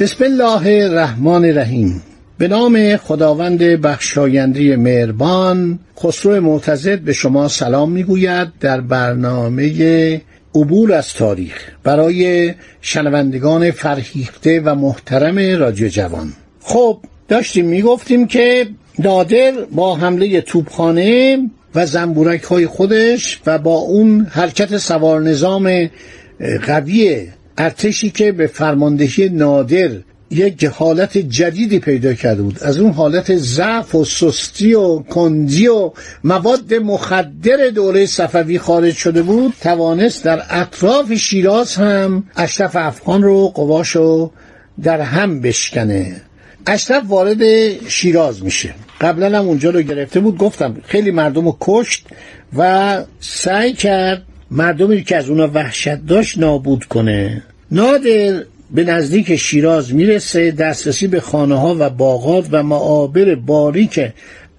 بسم الله الرحمن الرحیم. به نام خداوند بخشاینده مهربان خسرو معتزد به شما سلام می‌گوید در برنامه عبور از تاریخ برای شنوندگان فرهیخته و محترم رادیو جوان. خب داشتیم می‌گفتیم که نادر با حمله توپخانه و زنبورک های خودش و با اون حرکت سوار نظام قوی ارتشی که به فرماندهی نادر یک حالت جدیدی پیدا کرده بود. از اون حالت ضعف و سستی و کندی و مواد مخدر دوره صفوی خارج شده بود توانست در اطراف شیراز هم اشرف افغان رو قواشو در هم بشکنه. اشرف وارد شیراز میشه. قبلا هم اونجا رو گرفته بود. گفتم خیلی مردم رو کشت و سعی کرد مردمی که از اونا وحشت داشت نابود کنه. نادر به نزدیک شیراز می‌رسه دسترسی به خانه ها و باغات و معابر باریک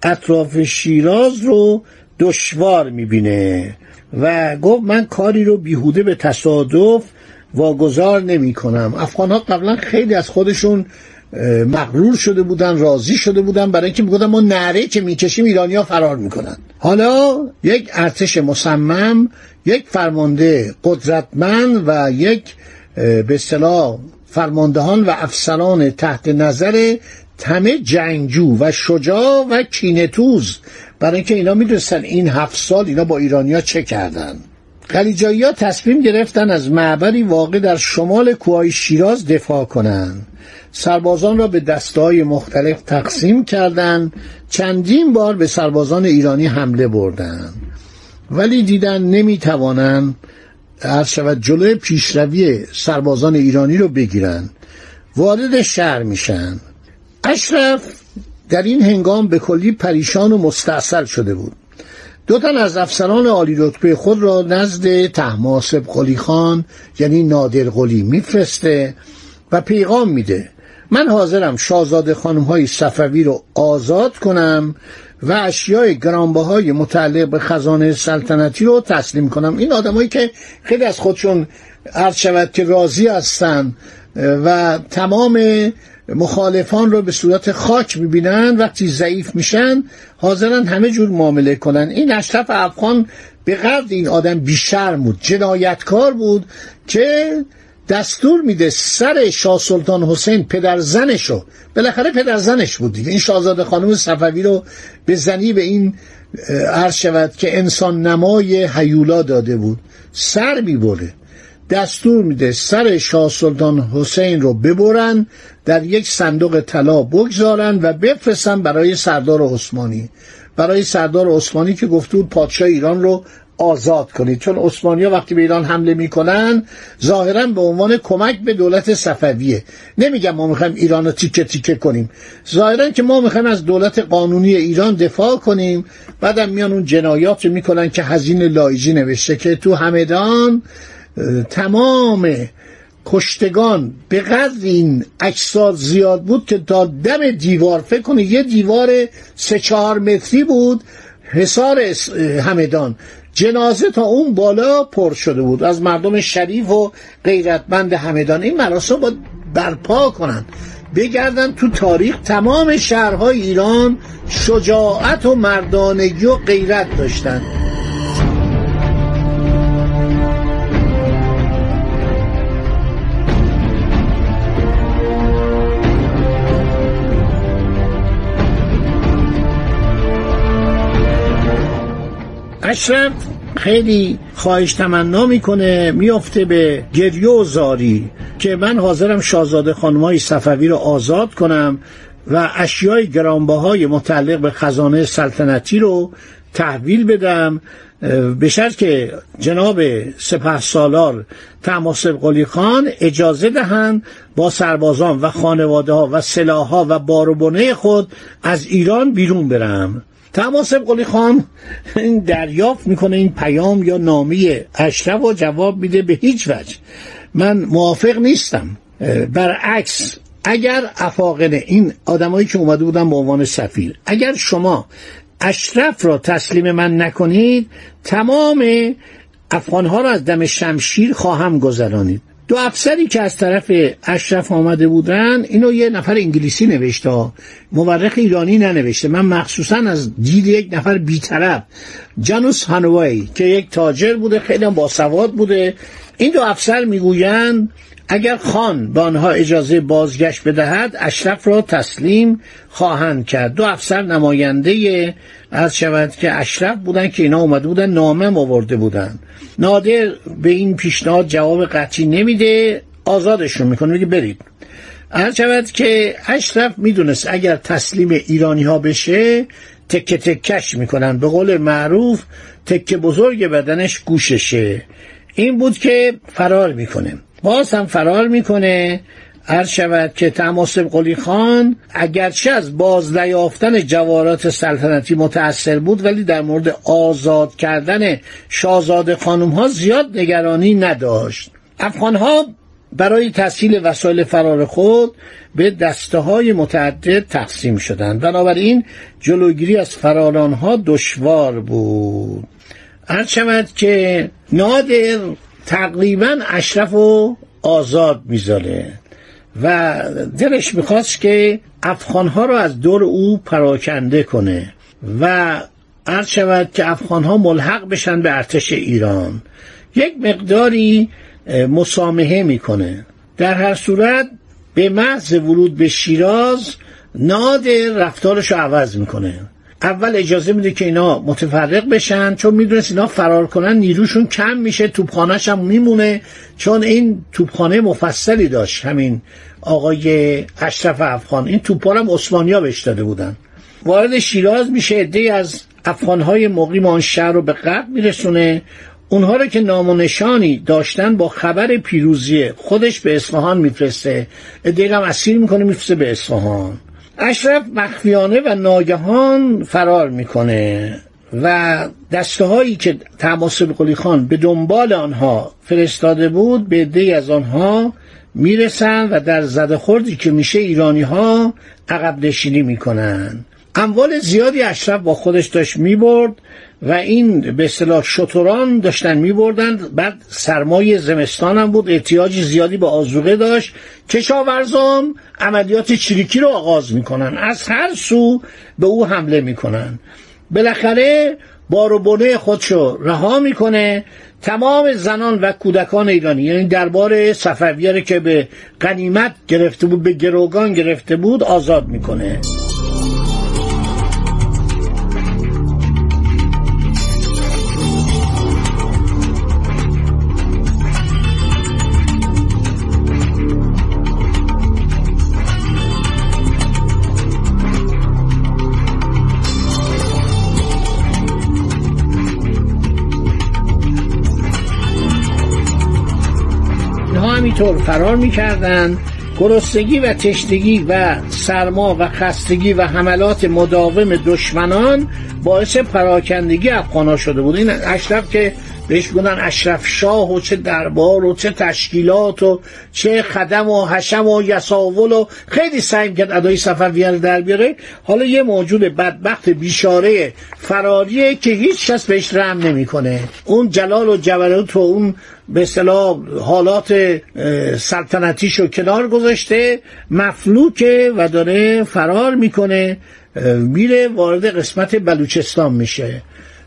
اطراف شیراز رو دشوار می‌بینه و گفت من کاری رو بیهوده به تصادف واگذار نمی کنم افغان ها قبلا خیلی از خودشون مغرور شده بودن راضی شده بودن برای اینکه می‌گفتن ما نره که می‌کشیم ایرانی ها فرار می‌کنن. حالا یک ارتش مصمم یک فرمانده قدرتمند و یک به اصطلاح فرماندهان و افسران تحت نظر همه جنگجو و شجاع و کینتوز برای اینکه اینا می‌دونستن این هفت سال اینا با ایرانیا چه کردن. خلیجایی ها تصمیم گرفتن از معبری واقع در شمال کوهای شیراز دفاع کنند سربازان را به دستهای مختلف تقسیم کردند. چندین بار به سربازان ایرانی حمله بردند. ولی دیدن نمی‌توانند هر شود جلوی پیشروی سربازان ایرانی رو بگیرن وارد شهر میشن. اشرف در این هنگام به کلی پریشان و مستاصل شده بود. دو تن از افسران عالی رتبه خود را نزد تحماسب قلی خان یعنی نادر قلی میفرسته و پیغام میده من حاضرم شاهزاده خانم های صفوی رو آزاد کنم و اشیای گرانبهای متعلق به خزانه سلطنتی رو تسلیم کنم. این آدمایی که خیلی از خودشون عرض شود که راضی هستن و تمام مخالفان رو به صورت خاک می‌بینن وقتی ضعیف میشن حاضرن همه جور معامله کنن. این اشرف افغان به قدر این آدم بیشرم بود جنایتکار بود که دستور میده سر شاه سلطان حسین پدر زنشو بالاخره پدر زنش بود دیگه. این شاهزاده خانم صفوی رو به زنی به این عرض شود که انسان نمای حیولا داده بود. سر می‌بره. دستور میده سر شاه سلطان حسین رو ببرن در یک صندوق طلا بگذارن و بفرستن برای سردار عثمانی. برای سردار عثمانی که گفته بود پادشاه ایران رو آزاد کنید. چون ها وقتی به ایران حمله می‌کنن ظاهرا به عنوان کمک به دولت صفویه. نمیگم ما می‌خوایم ایران رو تیکه تیکه کنیم. ظاهرا که ما می‌خوایم از دولت قانونی ایران دفاع کنیم. بعدم میان اون جنایات رو می‌کنن که هزین لایجی نوشته که تو همدان تمام کشتگان به قدر این اجساد زیاد بود که تا دم دیوار فکر کنه یه دیوار سه چهار متری بود حصار همدان. جنازه تا اون بالا پر شده بود. از مردم شریف و غیرتمند همدان. این مراسم باید برپا کنند. بگردن تو تاریخ تمام شهرهای ایران شجاعت و مردانگی و غیرت داشتند. اشرف خیلی خواهش تمنا می‌کنه میافته به گریه و زاری که من حاضرم شاهزاده خانمای صفوی رو آزاد کنم و اشیای گرانبهای متعلق به خزانه سلطنتی رو تحویل بدم به شرط که جناب سپه سالار تماسب قلی خان اجازه دهند با سربازان و خانواده ها و سلاح ها و باروبونه خود از ایران بیرون برم. تماسب قلی خان دریافت می‌کنه این پیام یا نامی اشرف و جواب میده به هیچ وجه. من موافق نیستم. برعکس اگر افاقن این آدمایی که اومده بودن به عنوان سفیر اگر شما اشرف را تسلیم من نکنید تمام افغانها را از دم شمشیر خواهم گذرانید. دو افسری که از طرف اشرف آمده بودن اینو یه نفر انگلیسی نوشته. مورخ ایرانی ننوشته. من مخصوصا از دید یک نفر بیطرف. جانوس هانوی که یک تاجر بوده خیلی هم باسواد بوده. این دو افسر می‌گویند اگر خان به آنها اجازه بازگشت بدهد اشرف را تسلیم خواهند کرد. دو افسر نماینده از شود که اشرف بودن که اینا اومده بودن نامه آورده بودن نادر به این پیشنهاد جواب قطعی نمیده آزادشون می‌کنه میگه برید. هر شود که اشرف می‌دونست اگر تسلیم ایرانی ها بشه تکه تکش می‌کنن. به قول معروف تکه بزرگ بدنش گوششه. این بود که فرار می‌کنه. باز هم فرار می‌کنه. هر شود که تماسب قلی خان اگرچه از باز نیافتن جوارات سلطنتی متأثر بود ولی در مورد آزاد کردن شاهزاده خانم ها زیاد نگرانی نداشت. افغان ها برای تسهیل وسایل فرار خود به دسته های متعدد تقسیم شدند. بنابراین جلوگیری از فراران ها دشوار بود. هر شود که نادر تقریبا اشرف و آزاد می‌ذاره. و دلش می‌خواست که افغانها رو از دور او پراکنده کنه و عرض شود که افغانها ملحق بشن به ارتش ایران. یک مقداری مسامحه می‌کنه. در هر صورت به محض ورود به شیراز نادر رفتارش رو عوض می‌کنه. اول اجازه میده که اینا متفرق بشن چون می‌دونست اینا فرار کنن نیروشون کم میشه توپخانهش هم میمونه. چون این توپخانه مفصلی داشت همین آقای اشرف افغان. این توپا هم عثمانیا بهش داده بودن. وارد شیراز میشه عده از افغانهای مقیم آن شهر رو به قبل میرسونه. اونها رو که نام و نشانی داشتن با خبر پیروزی خودش به اصفهان میفرسته. عده هم اسیر می‌کنه میفرسته به اصفهان. اشرف مخفیانه و ناگهان فرار می‌کنه و دسته هایی که تماسب قلی خان به دنبال آنها فرستاده بود به دی از آنها می‌رسن و در زده خوردی که میشه ایرانی ها عقب نشینی می‌کنن. اموال زیادی اشرف با خودش داشت می‌برد و این به اصطلاح شتران داشتن میبردند بعد سرمایه زمستان هم بود. احتیاج زیادی به آزوقه داشت. کشاورزان عملیات چریکی رو آغاز می‌کنن. از هر سو به او حمله می‌کنن. بالاخره باروبونه خودشو رها می‌کنه. تمام زنان و کودکان ایرانی یعنی دربار صفویه که به قنیمت گرفته بود به گروگان گرفته بود آزاد می‌کنه. همینطور فرار می‌کردند. گرسنگی و تشنگی و سرما و خستگی و حملات مداوم دشمنان باعث پراکندگی افغانا شده بود. این اشرف که بهش بودن اشرف شاه و چه دربار و چه تشکیلات و چه خدم و حشم و یساول و خیلی سعی کرد ادای صفویه رو در بیاره. حالا یه موجود بدبخت بیشاره فراریه که هیچ کس بهش رحم نمی‌کنه. اون جلال و جبروت و اون به اصطلاح حالات سلطنتیشو کنار گذاشته مفلوکه و داره فرار می‌کنه میره وارد قسمت بلوچستان میشه.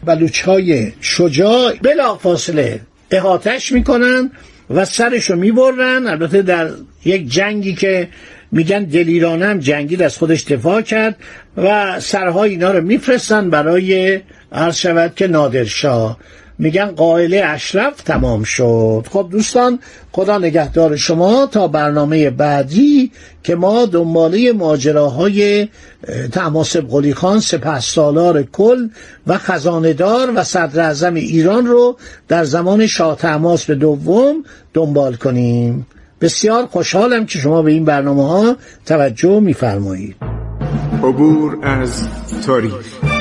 بلوچ های شجاع بلا فاصله احاتش می‌کنن و سرشو می‌برن. البته در یک جنگی که میگن دلیرانه هم جنگید از خودش دفاع کرد و سرهای اینا رو میفرستن برای عرض شود که نادرشاه. میگن قائله اشرف تمام شد. خب دوستان خدا نگهدار شما تا برنامه بعدی که ما دنباله ماجراهای تماسب قلی خان سپه سالار کل و خزاندار و صدر ایران رو در زمان شاه تماس به دوم دنبال کنیم. بسیار خوشحالم که شما به این برنامه ها توجه میفرمایید. عبور از تاریخ.